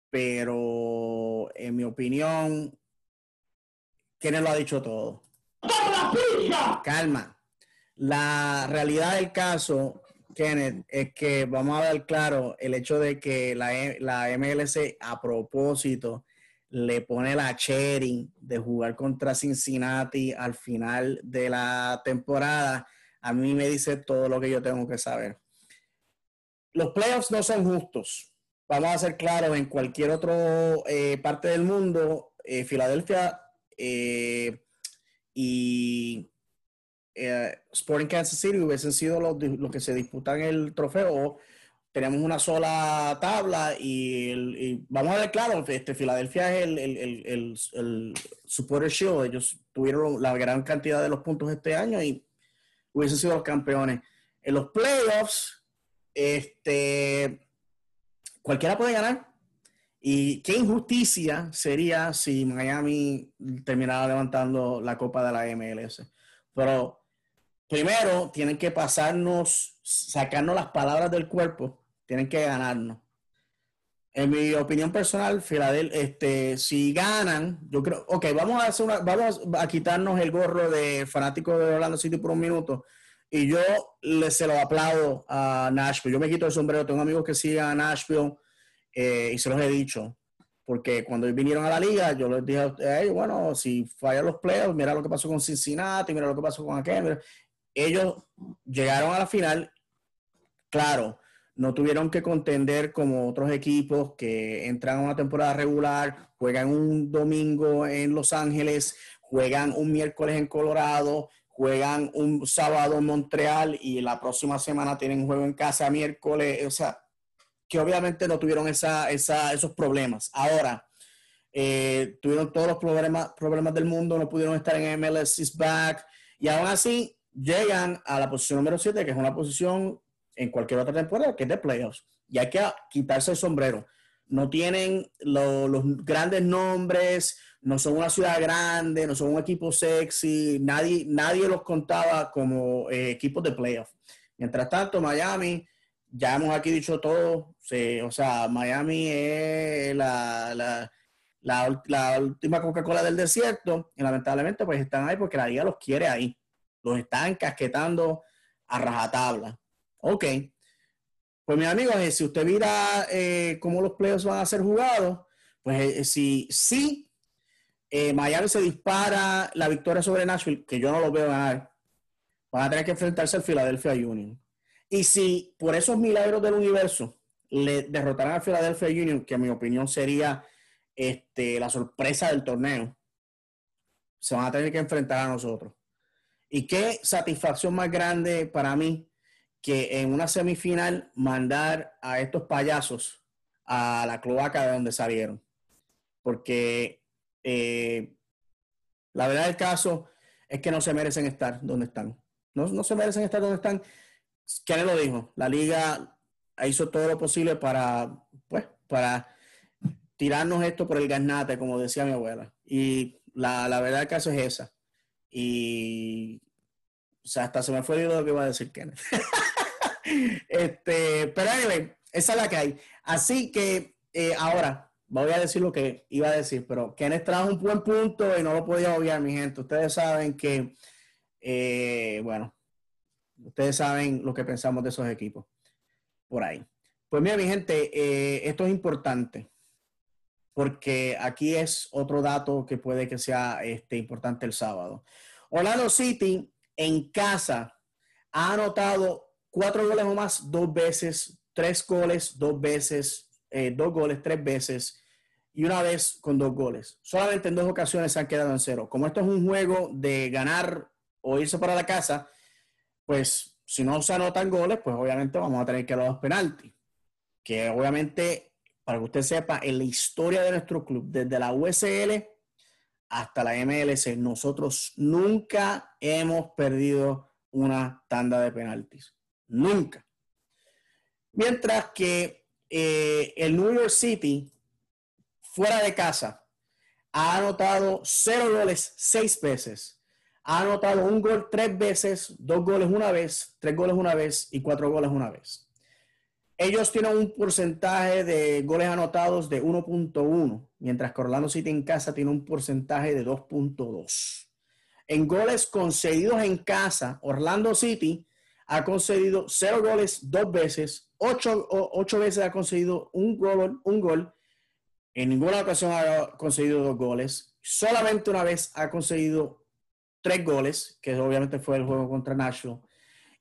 pero en mi opinión, Kenneth lo ha dicho todo. Calma. La realidad del caso, Kenneth, es que vamos a ver claro el hecho de que la, la MLC a propósito le pone la cherry de jugar contra Cincinnati al final de la temporada, a mí me dice todo lo que yo tengo que saber. Los playoffs no son justos. Vamos a ser claros, en cualquier otra eh, parte del mundo, eh, Filadelfia eh, y eh, Sporting Kansas City hubiesen sido los, que se disputan el trofeo. Tenemos una sola tabla y, vamos a ver claro, este, Filadelfia es el, el, el, Supporter Shield. Ellos tuvieron la gran cantidad de los puntos este año y hubiesen sido los campeones. En los playoffs, este, cualquiera puede ganar. Y qué injusticia sería si Miami terminara levantando la copa de la MLS. Pero primero tienen que pasarnos, sacarnos las palabras del cuerpo, tienen que ganarnos. En mi opinión personal, Filadelfia, este, si ganan, yo creo, ok, vamos a hacer una, vamos a quitarnos el gorro de fanático de Orlando City por un minuto. Y yo le, se lo aplaudo a Nashville. Yo me quito el sombrero, tengo amigos que siguen a Nashville eh, y se los he dicho, porque cuando vinieron a la liga, yo les dije a ellos, bueno, si fallan los playoffs, mira lo que pasó con Cincinnati, mira lo que pasó con aquel. Ellos llegaron a la final, claro, no tuvieron que contender como otros equipos que entran a una temporada regular, juegan un domingo en Los Ángeles, juegan un miércoles en Colorado, juegan un sábado en Montreal y la próxima semana tienen juego en casa miércoles. O sea, que obviamente no tuvieron esa, esa, esos problemas. Ahora, eh, tuvieron todos los problemas, problemas del mundo, no pudieron estar en MLS is back, y aún así llegan a la posición número 7, que es una posición en cualquier otra temporada, que es de playoffs. Y hay que quitarse el sombrero. No tienen los grandes nombres, no son una ciudad grande, no son un equipo sexy, nadie, nadie los contaba como eh, equipos de playoffs. Mientras tanto, Miami ya hemos aquí dicho todo, o sea, Miami es la, última Coca-Cola del desierto y lamentablemente pues están ahí porque la liga los quiere ahí, los están casquetando a rajatabla. Ok, pues mi amigo, eh, si usted mira eh, cómo los playoffs van a ser jugados, pues eh, si sí, Miami se dispara la victoria sobre Nashville, que yo no lo veo ganar, van a tener que enfrentarse al Philadelphia Union. Y si por esos milagros del universo le derrotaran a Philadelphia Union, que en mi opinión sería este, la sorpresa del torneo, se van a tener que enfrentar a nosotros. Y qué satisfacción más grande para mí que en una semifinal mandar a estos payasos a la cloaca de donde salieron. Porque eh, la verdad del caso es que no se merecen estar donde están. No, no se merecen estar donde están ¿Quién lo dijo? La liga hizo todo lo posible para, pues, para tirarnos esto por el garnate, como decía mi abuela. Y la, la verdad del caso es esa. Y O sea, hasta se me fue lo que iba a decir Kenneth. este, pero anyway, esa es la que hay. Así que eh, ahora voy a decir lo que iba a decir, pero Kenneth trajo un buen punto y no lo podía obviar, mi gente. Ustedes saben que, eh, bueno, ustedes saben lo que pensamos de esos equipos por ahí. Pues mira, mi gente, eh, esto es importante porque aquí es otro dato que puede que sea este, importante el sábado. Orlando City en casa ha anotado cuatro goles o más dos veces, tres goles dos veces, eh, dos goles tres veces y una vez con dos goles. Solamente en dos ocasiones se han quedado en cero. Como esto es un juego de ganar o irse para la casa, pues si no se anotan goles, pues obviamente vamos a tener que dar los penaltis. Que obviamente para que usted sepa, en la historia de nuestro club, desde la USL hasta la MLS, nosotros nunca hemos perdido una tanda de penaltis. Nunca. Mientras que eh, el New York City, fuera de casa, ha anotado cero goles seis veces. Ha anotado un gol tres veces, dos goles una vez, tres goles una vez y cuatro goles una vez. Ellos tienen un porcentaje de goles anotados de 1.1, mientras que Orlando City en casa tiene un porcentaje de 2.2. En goles concedidos en casa, Orlando City ha concedido cero goles dos veces, ocho, ocho veces ha concedido un gol, un gol, en ninguna ocasión ha conseguido dos goles, solamente una vez ha conseguido tres goles, que obviamente fue el juego contra Nashville,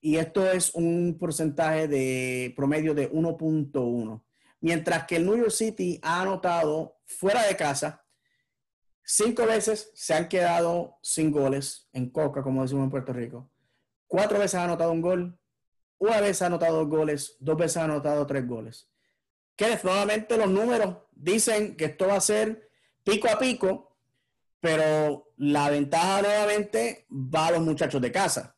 y esto es un porcentaje de promedio de 1.1. Mientras que el New York City ha anotado fuera de casa, cinco veces se han quedado sin goles en coca, como decimos en Puerto Rico. Cuatro veces ha anotado un gol, una vez ha anotado dos goles, dos veces ha anotado tres goles. Que nuevamente los números dicen que esto va a ser pico a pico, pero la ventaja nuevamente va a los muchachos de casa.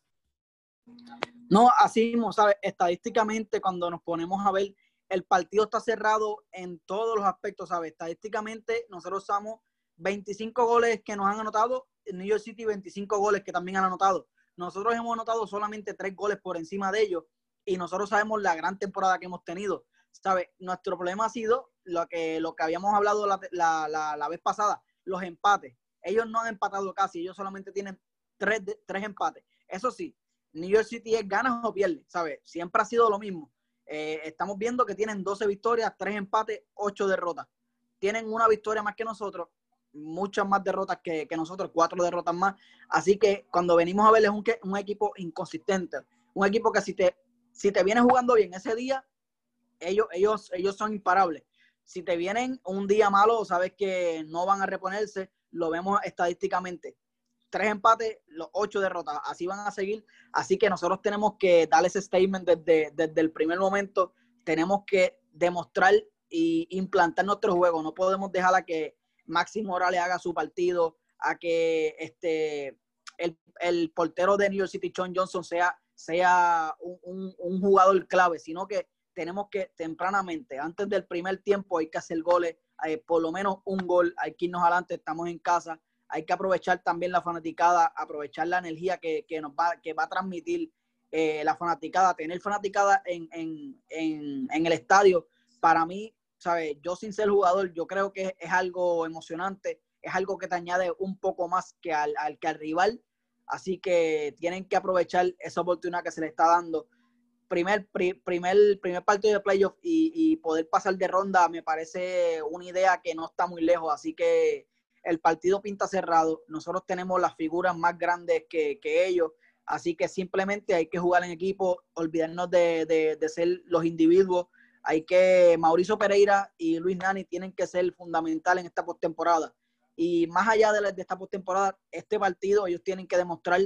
No, así mismo, ¿sabes? Estadísticamente, cuando nos ponemos a ver, el partido está cerrado en todos los aspectos, ¿sabes? Estadísticamente, nosotros somos 25 goles que nos han anotado, New York City 25 goles que también han anotado. Nosotros hemos anotado solamente tres goles por encima de ellos y nosotros sabemos la gran temporada que hemos tenido. ¿Sabes? Nuestro problema ha sido lo que, lo que habíamos hablado la, la, la, vez pasada, los empates. Ellos no han empatado casi, ellos solamente tienen tres, tres empates. Eso sí, New York City es ganas o pierde, ¿sabes? Siempre ha sido lo mismo. Eh, estamos viendo que tienen 12 victorias, 3 empates, 8 derrotas. Tienen una victoria más que nosotros, muchas más derrotas que, nosotros, 4 derrotas más. Así que cuando venimos a verles un, un equipo inconsistente, un equipo que si te, si te viene jugando bien ese día, ellos, ellos, ellos son imparables. Si te vienen un día malo, sabes que no van a reponerse, lo vemos estadísticamente tres empates, los ocho derrotas. Así van a seguir. Así que nosotros tenemos que dar ese statement desde, desde el primer momento. Tenemos que demostrar y implantar nuestro juego. No podemos dejar a que Maxi Morales haga su partido, a que este, el, portero de New York City, John Johnson, sea, sea un, jugador clave, sino que tenemos que tempranamente, antes del primer tiempo, hay que hacer goles, eh, por lo menos un gol, hay que irnos adelante, estamos en casa hay que aprovechar también la fanaticada, aprovechar la energía que, nos va, que va a transmitir eh, la fanaticada, tener fanaticada en, el estadio, para mí, ¿sabes? Yo sin ser jugador, yo creo que es, algo emocionante, es algo que te añade un poco más que al, que al rival, así que tienen que aprovechar esa oportunidad que se le está dando. Primer, primer, primer partido de playoff y, y poder pasar de ronda me parece una idea que no está muy lejos, así que el partido pinta cerrado, nosotros tenemos las figuras más grandes que, ellos, así que simplemente hay que jugar en equipo, olvidarnos de, ser los individuos, hay que, Mauricio Pereira y Luis Nani tienen que ser fundamentales en esta postemporada. Y más allá de, esta postemporada, este partido ellos tienen que demostrar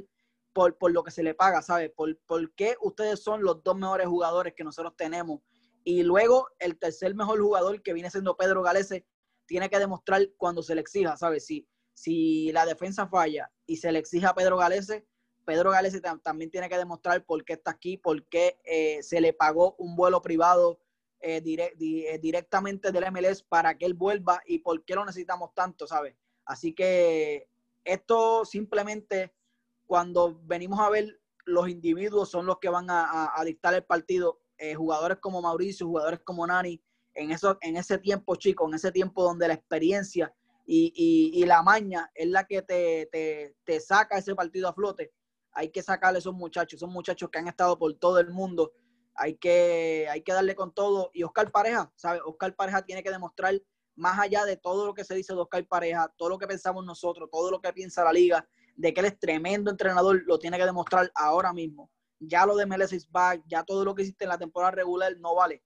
por, lo que se le paga, ¿sabes? Por, por qué ustedes son los dos mejores jugadores que nosotros tenemos. Y luego el tercer mejor jugador que viene siendo Pedro Galese, tiene que demostrar cuando se le exija, ¿sabes? Si, si la defensa falla y se le exige a Pedro Galese, Pedro Galese también tiene que demostrar por qué está aquí, por qué eh, se le pagó un vuelo privado eh, eh, directamente del MLS para que él vuelva y por qué lo necesitamos tanto, ¿sabes? Así que esto simplemente cuando venimos a ver los individuos son los que van a, dictar el partido. Jugadores como Mauricio, jugadores como Nani, en, eso, en ese tiempo, chico, en ese tiempo donde la experiencia y, y, la maña es la que te, te, te, saca ese partido a flote. Hay que sacarle a esos muchachos, esos muchachos que han estado por todo el mundo. Hay que, hay que darle con todo. Y Oscar Pareja, ¿sabes? Oscar Pareja tiene que demostrar, más allá de todo lo que se dice de Oscar Pareja, todo lo que pensamos nosotros, todo lo que piensa la liga, de que él es tremendo entrenador, lo tiene que demostrar ahora mismo. Ya lo de MLS back, ya todo lo que hiciste en la temporada regular no vale.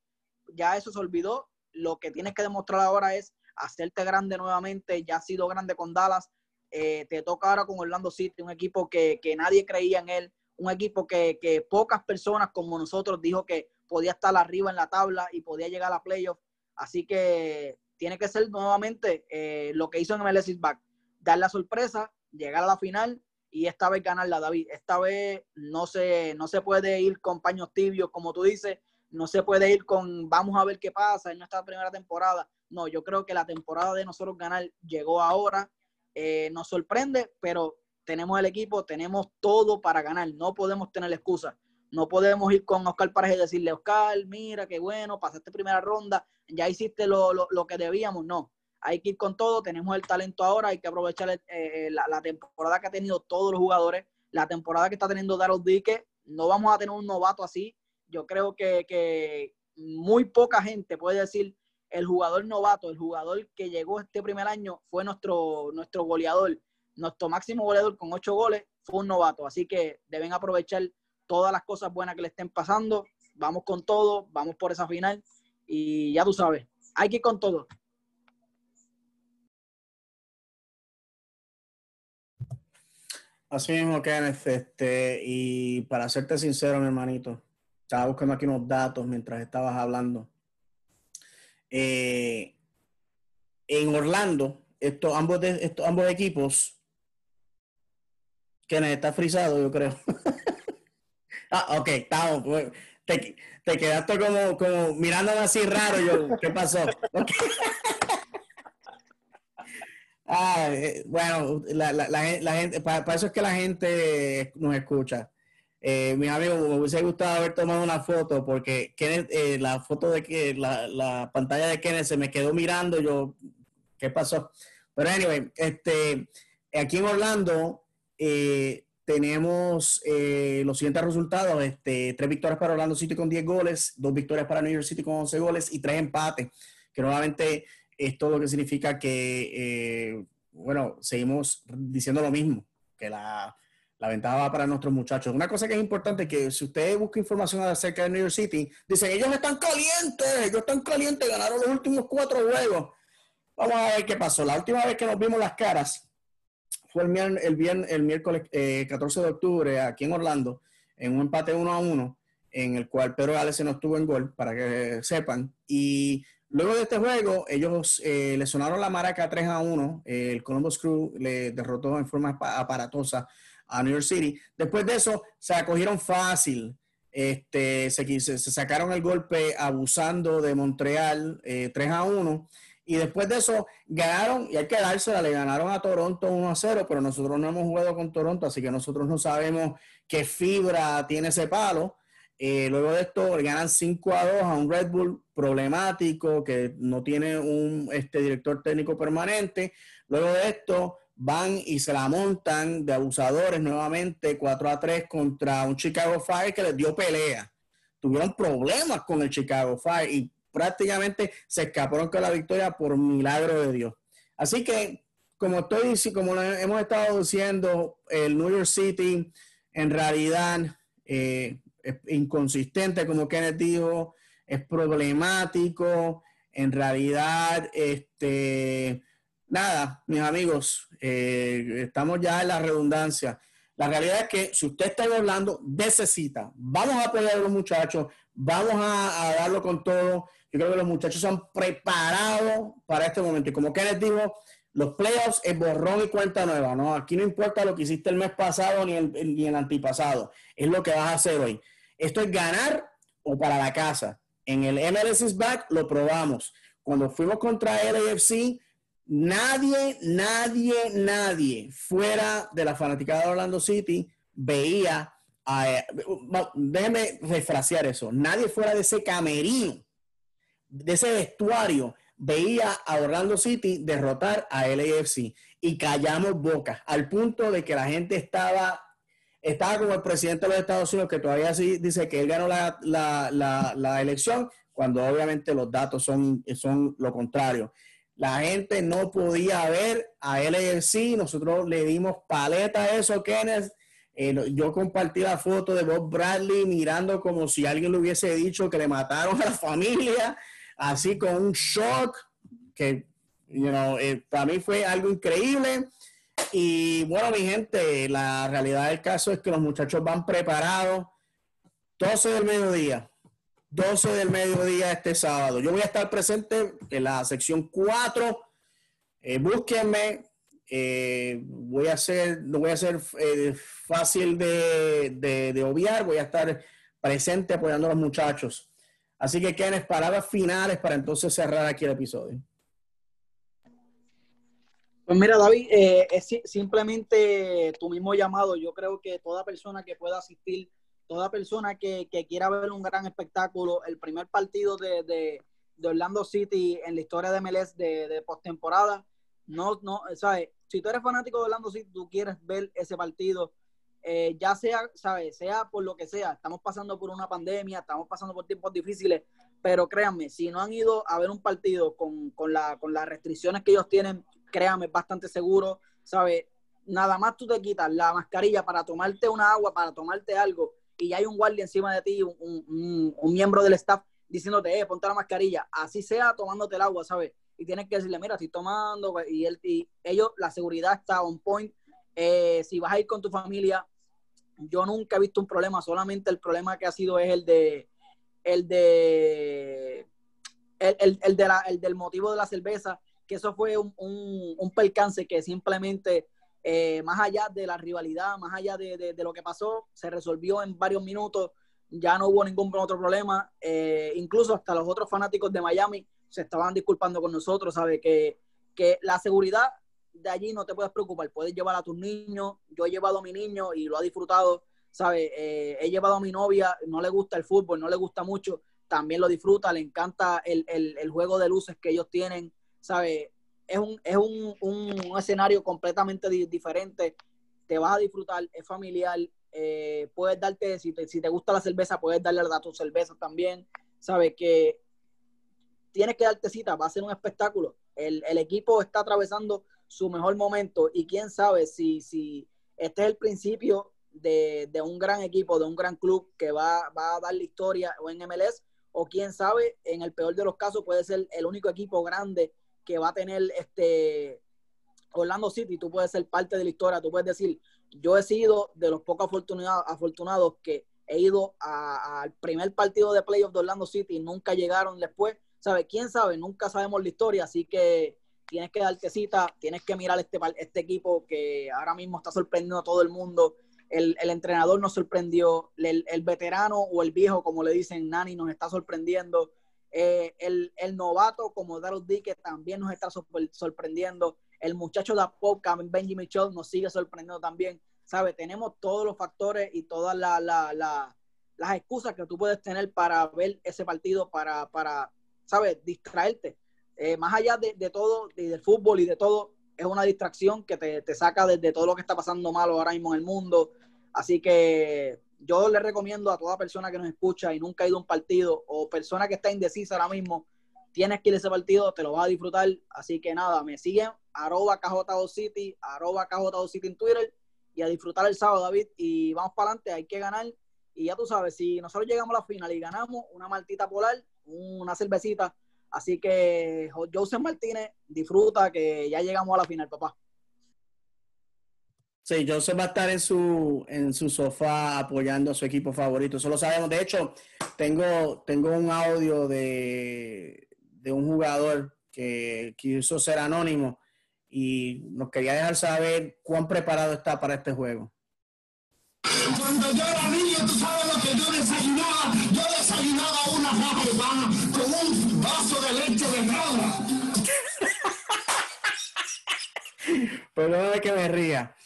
Ya eso se olvidó. Lo que tienes que demostrar ahora es hacerte grande nuevamente. Ya has sido grande con Dallas. Eh, te toca ahora con Orlando City, un equipo que, que nadie creía en él, un equipo que, que, pocas personas como nosotros dijo que podía estar arriba en la tabla y podía llegar a playoff. Así que tiene que ser nuevamente eh, lo que hizo en MLS is back, dar la sorpresa, llegar a la final y esta vez ganarla, David. Esta vez no se, no se puede ir con paños tibios, como tú dices, no se puede ir con vamos a ver qué pasa en nuestra primera temporada. No, yo creo que la temporada de nosotros ganar llegó ahora. Eh, nos sorprende, pero tenemos el equipo, tenemos todo para ganar. No podemos tener excusa. No podemos ir con Oscar Pareja y decirle, Oscar, mira, qué bueno, pasaste primera ronda, ya hiciste lo, lo, lo que debíamos. No, hay que ir con todo, tenemos el talento ahora, hay que aprovechar eh, la, la, temporada que ha tenido todos los jugadores, la temporada que está teniendo Daryl Dique, no vamos a tener un novato así, yo creo que, que, muy poca gente puede decir el jugador novato, el jugador que llegó este primer año fue nuestro, nuestro goleador, nuestro máximo goleador con ocho goles fue un novato, así que deben aprovechar todas las cosas buenas que le estén pasando, vamos con todo, vamos por esa final. Y ya tú sabes, hay que ir con todo. Así mismo, Kenneth, este, y para serte sincero, mi hermanito, estaba buscando aquí unos datos mientras estabas hablando. Eh, en Orlando, estos, ambos, de, estos, ambos equipos, Kenneth está frisado, yo creo. ah, ok, estamos. Pues, te, te, quedaste como, como mirándome así raro, yo, ¿qué pasó? Okay. Ah, eh, bueno, la, la, la, la gente, para, eso es que la gente nos escucha. Eh, mis amigos, me hubiese gustado haber tomado una foto porque Kenneth, eh, la foto de que la, la, pantalla de Kenneth se me quedó mirando. Yo, ¿qué pasó? Pero anyway, este, aquí en Orlando eh, tenemos eh, los siguientes resultados: este, tres victorias para Orlando City con 10 goles, dos victorias para New York City con 11 goles y tres empates, que nuevamente esto lo que significa que, eh, bueno, seguimos diciendo lo mismo, que la, la, ventaja va para nuestros muchachos. Una cosa que es importante, que si usted busca información acerca de New York City, dicen, ellos están calientes, ellos están calientes, ganaron los últimos cuatro juegos. Vamos a ver qué pasó. La última vez que nos vimos las caras fue el, el, el miércoles eh, 14 de octubre aquí en Orlando, en un empate uno a uno, en el cual Pedro Gales se nos tuvo en gol, para que sepan. Y Luego de este juego, ellos eh, le sonaron la maraca 3 a 1. Eh, el Columbus Crew le derrotó en forma aparatosa a New York City. Después de eso, se acogieron fácil. Este, se, se, se sacaron el golpe abusando de Montreal eh, 3 a 1. Y después de eso, ganaron, y hay que dársela, le ganaron a Toronto 1 a 0, pero nosotros no hemos jugado con Toronto, así que nosotros no sabemos qué fibra tiene ese palo. Eh, luego de esto ganan 5 a 2 a un Red Bull problemático que no tiene un este, director técnico permanente. Luego de esto van y se la montan de abusadores nuevamente 4 a 3 contra un Chicago Fire que les dio pelea. Tuvieron problemas con el Chicago Fire y prácticamente se escaparon con la victoria por milagro de Dios. Así que, como estoy como hemos estado diciendo, el New York City en realidad eh, es inconsistente, como Kenneth dijo, es problemático. En realidad, este, nada, mis amigos, eh, estamos ya en la redundancia. La realidad es que si usted está hablando, necesita. Vamos a apoyar a los muchachos, vamos a, darlo con todo. Yo creo que los muchachos se han preparado para este momento. Y como Kenneth dijo, los playoffs es borrón y cuenta nueva, ¿no? Aquí no importa lo que hiciste el mes pasado ni el, ni el antipasado, es lo que vas a hacer hoy. Esto es ganar o para la casa. En el MLS is back lo probamos. Cuando fuimos contra el AFC, nadie, nadie, nadie fuera de la fanaticada de Orlando City veía a- va- déjeme refrasear eso. Nadie fuera de ese camerino, de ese vestuario, veía a Orlando City derrotar a LAFC y callamos bocas al punto de que la gente estaba estaba como el presidente de los Estados Unidos que todavía sí dice que él ganó la, la- la- la elección cuando obviamente los datos son, son lo contrario. La gente no podía ver a LAFC, nosotros le dimos paleta a eso, Kenneth. Eh, yo compartí la foto de Bob Bradley mirando como si alguien le hubiese dicho que le mataron a la familia, así con un shock, que you know, eh, para mí fue algo increíble. Y bueno, mi gente, la realidad del caso es que los muchachos van preparados. 12 del mediodía. 12 del mediodía este sábado. Yo voy a estar presente en la sección 4. Eh, búsquenme. Eh, voy a hacer, no voy a ser eh, fácil de, de, obviar. Voy a estar presente apoyando a los muchachos. Así que queden palabras finales para entonces cerrar aquí el episodio. Pues mira, David, eh, es si- simplemente tu mismo llamado. Yo creo que toda persona que pueda asistir, toda persona que, que quiera ver un gran espectáculo, el primer partido de, de- Orlando City en la historia de MLS de, de postemporada, no, no, ¿sabes? Si tú eres fanático de Orlando City, tú quieres ver ese partido, eh, ya sea, ¿sabes? Sea por lo que sea, estamos pasando por una pandemia, estamos pasando por tiempos difíciles, pero créanme, si no han ido a ver un partido con, con, la, con las restricciones que ellos tienen, créanme, es bastante seguro, ¿sabes? Nada más tú te quitas la mascarilla para tomarte una agua, para tomarte algo, y hay un guardia encima de ti, un, un- un miembro del staff diciéndote, eh, ponte la mascarilla, así sea tomándote el agua, ¿sabes? Y tienes que decirle, mira, estoy tomando, pues, y, él, y ellos, la seguridad está on point. Eh, si vas a ir con tu familia, yo nunca he visto un problema, solamente el problema que ha sido es el de, el de, el, el- el de la- el del motivo de la cerveza, que eso fue un, un, un percance que simplemente, eh, más allá de la rivalidad, más allá de, de- lo que pasó, se resolvió en varios minutos, ya no hubo ningún otro problema, eh, incluso hasta los otros fanáticos de Miami se estaban disculpando con nosotros, ¿sabe? Que, que la seguridad de allí no te puedes preocupar, puedes llevar a tus niños, yo he llevado a mi niño y lo ha disfrutado, ¿sabe? Eh, he llevado a mi novia, no le gusta el fútbol, no le gusta mucho, también lo disfruta, le encanta el, el- el juego de luces que ellos tienen, ¿sabe? Es un, es un, un- escenario completamente di- diferente, te vas a disfrutar, es familiar, eh, puedes darte, si te, si te gusta la cerveza, puedes darle a tu cerveza también, ¿sabes? Que tienes que darte cita, va a ser un espectáculo. El, el equipo está atravesando su mejor momento y quién sabe si, si este es el principio de, de un gran equipo, de un gran club que va, va a dar la historia o en MLS o quién sabe, en el peor de los casos puede ser el único equipo grande que va a tener este Orlando City, tú puedes ser parte de la historia, tú puedes decir, yo he sido de los pocos afortunados, afortunados que he ido al primer partido de playoff de Orlando City y nunca llegaron después, ¿sabes? ¿Quién sabe? Nunca sabemos la historia, así que tienes que darte cita, tienes que mirar este, este equipo que ahora mismo está sorprendiendo a todo el mundo. El, el entrenador nos sorprendió, el, el veterano o el viejo, como le dicen, Nani, nos está sorprendiendo. Eh, el, el novato como Daryl Dique también nos está sorpre- sorprendiendo. El muchacho de Apoca, Benji Mitchell, nos sigue sorprendiendo también. ¿Sabe? Tenemos todos los factores y todas la- la- la- las excusas que tú puedes tener para ver ese partido, para, para ¿sabes? Distraerte. Eh, más allá de, de todo, y del fútbol y de todo, es una distracción que te, te saca de, de todo lo que está pasando malo ahora mismo en el mundo. Así que yo le recomiendo a toda persona que nos escucha y nunca ha ido a un partido o persona que está indecisa ahora mismo, tienes que ir a ese partido, te lo vas a disfrutar. Así que nada, me siguen, arroba KJ2City, arroba KJ2City en Twitter y a disfrutar el sábado, David. Y vamos para adelante, hay que ganar. Y ya tú sabes, si nosotros llegamos a la final y ganamos una maltita polar, una cervecita. Así que Joseph Martínez, disfruta que ya llegamos a la final, papá. Sí, Joseph va a estar en su, en su sofá apoyando a su equipo favorito. Eso lo sabemos. De hecho, tengo, tengo un audio de, de un jugador que quiso ser anónimo y nos quería dejar saber cuán preparado está para este juego. Cuando yo era niño, tú sabes lo que yo desayunaba. Yo desayunaba una papa con un vaso de leche de cabra. Perdóname que me ría,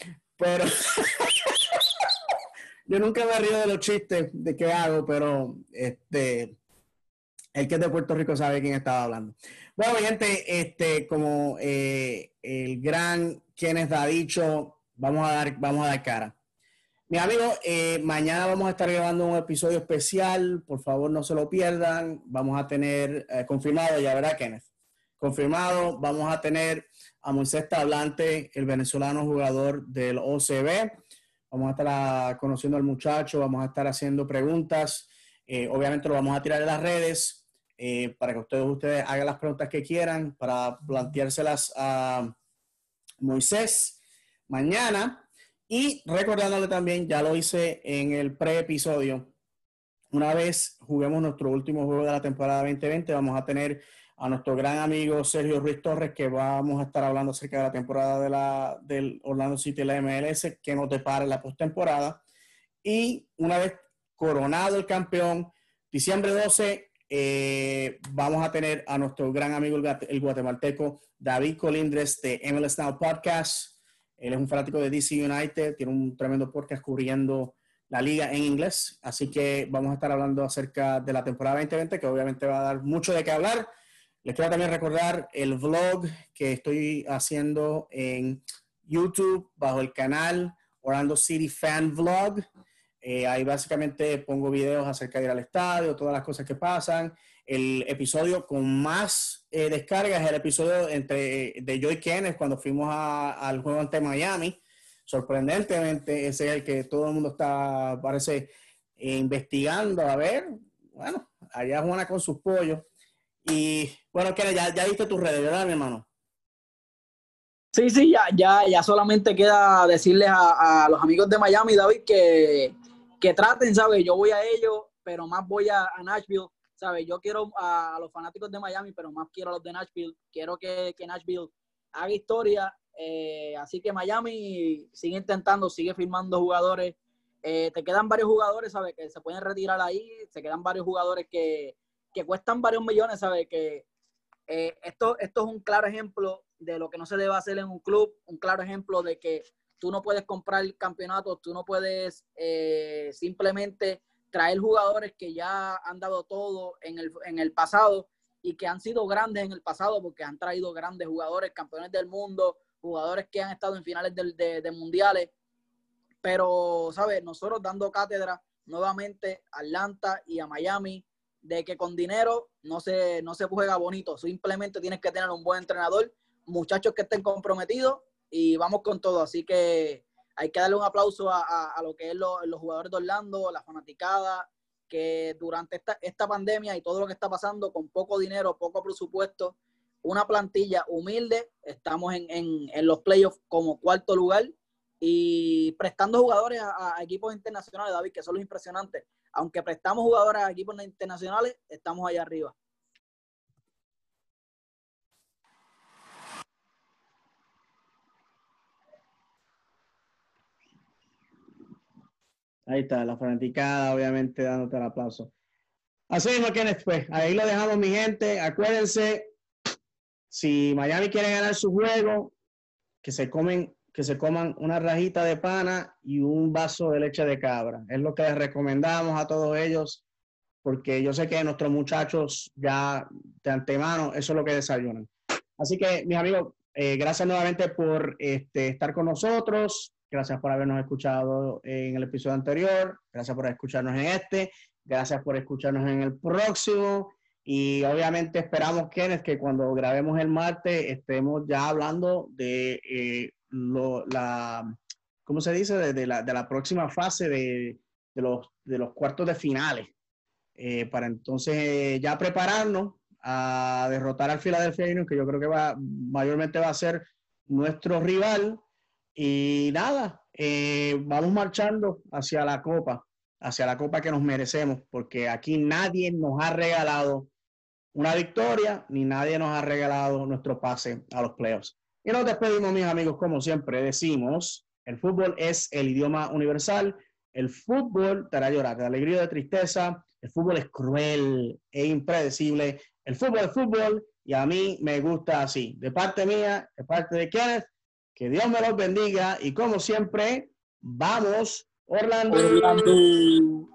pero yo nunca me río de los chistes de qué hago, pero este, el que es de Puerto Rico sabe quién estaba hablando. Bueno, gente, este, como eh, el gran Kenneth ha dicho, vamos a dar, vamos a dar cara. Mi amigo, eh, mañana vamos a estar grabando un episodio especial, por favor no se lo pierdan. Vamos a tener eh, confirmado, ya verá Kenneth, confirmado, vamos a tener a Moisés Tablante, el venezolano jugador del OCB. Vamos a estar ah, conociendo al muchacho, vamos a estar haciendo preguntas. Eh, obviamente lo vamos a tirar en las redes eh, para que ustedes, ustedes hagan las preguntas que quieran, para planteárselas a Moisés mañana. Y recordándole también, ya lo hice en el pre-episodio, una vez juguemos nuestro último juego de la temporada 2020, vamos a tener a nuestro gran amigo Sergio Ruiz Torres, que vamos a estar hablando acerca de la temporada de la, del Orlando City la MLS, que nos depara en la postemporada. Y una vez coronado el campeón, diciembre 12, eh, vamos a tener a nuestro gran amigo el, guatemalteco David Colindres de MLS Now Podcast. Él es un fanático de DC United, tiene un tremendo podcast cubriendo la liga en inglés. Así que vamos a estar hablando acerca de la temporada 2020, que obviamente va a dar mucho de qué hablar. Les quiero también recordar el vlog que estoy haciendo en YouTube bajo el canal Orlando City Fan Vlog. Eh, ahí básicamente pongo videos acerca de ir al estadio, todas las cosas que pasan. El episodio con más eh, descargas es el episodio entre, de Joy Kenneth cuando fuimos al juego ante Miami. Sorprendentemente, ese es el que todo el mundo está, parece, investigando. A ver, bueno, allá Juana con sus pollos. Y bueno, ya, ya diste tus redes, ¿verdad, mi hermano? Sí, sí, ya, ya, ya solamente queda decirles a, los amigos de Miami, David, que, que traten, ¿sabes? Yo voy a ellos, pero más voy a, Nashville, ¿sabes? Yo quiero a, los fanáticos de Miami, pero más quiero a los de Nashville. Quiero que, que Nashville haga historia. Eh, así que Miami sigue intentando, sigue firmando jugadores. Eh, te quedan varios jugadores, ¿sabes? Que se pueden retirar ahí. Se quedan varios jugadores que, que cuestan varios millones, ¿sabes? Que eh, esto, esto es un claro ejemplo de lo que no se debe hacer en un club, un claro ejemplo de que tú no puedes comprar campeonatos, tú no puedes eh, simplemente traer jugadores que ya han dado todo en el, en el pasado y que han sido grandes en el pasado porque han traído grandes jugadores, campeones del mundo, jugadores que han estado en finales de, de mundiales. Pero, ¿sabes? Nosotros dando cátedra nuevamente a Atlanta y a Miami de que con dinero no se, no se juega bonito, simplemente tienes que tener un buen entrenador, muchachos que estén comprometidos y vamos con todo. Así que hay que darle un aplauso a, lo que es los jugadores de Orlando, la fanaticada, que durante esta, esta pandemia y todo lo que está pasando con poco dinero, poco presupuesto, una plantilla humilde, estamos en, en, los playoffs como cuarto lugar y prestando jugadores a, a, equipos internacionales, David, que son los impresionantes aunque prestamos jugadores a equipos internacionales, estamos allá arriba. Ahí está, la fanaticada, obviamente, dándote el aplauso. Así mismo, Kenneth, pues, ahí lo dejamos, mi gente. Acuérdense, si Miami quiere ganar su juego, que se comen que se coman una rajita de pana y un vaso de leche de cabra. Es lo que les recomendamos a todos ellos, porque yo sé que nuestros muchachos ya de antemano eso es lo que desayunan. Así que, mis amigos, eh, gracias nuevamente por este, estar con nosotros. Gracias por habernos escuchado en el episodio anterior. Gracias por escucharnos en este. Gracias por escucharnos en el próximo. Y obviamente esperamos, Kenneth, que cuando grabemos el martes estemos ya hablando de eh, lo, la, ¿cómo se dice? De, la, de la, próxima fase de, de, los, de los cuartos de finales. Eh, para entonces ya prepararnos a derrotar al Philadelphia Union, que yo creo que mayormente va a ser nuestro rival. Y nada, eh, vamos marchando hacia la copa, hacia la copa que nos merecemos, porque aquí nadie nos ha regalado una victoria, ni nadie nos ha regalado nuestro pase a los playoffs. Y nos despedimos, mis amigos, como siempre decimos, el fútbol es el idioma universal, el fútbol te hará llorar de alegría o de tristeza, el fútbol es cruel e impredecible, el fútbol es fútbol y a mí me gusta así. De parte mía, de parte de Kenneth, que Dios me los bendiga y como siempre, vamos Orlando. Orlando.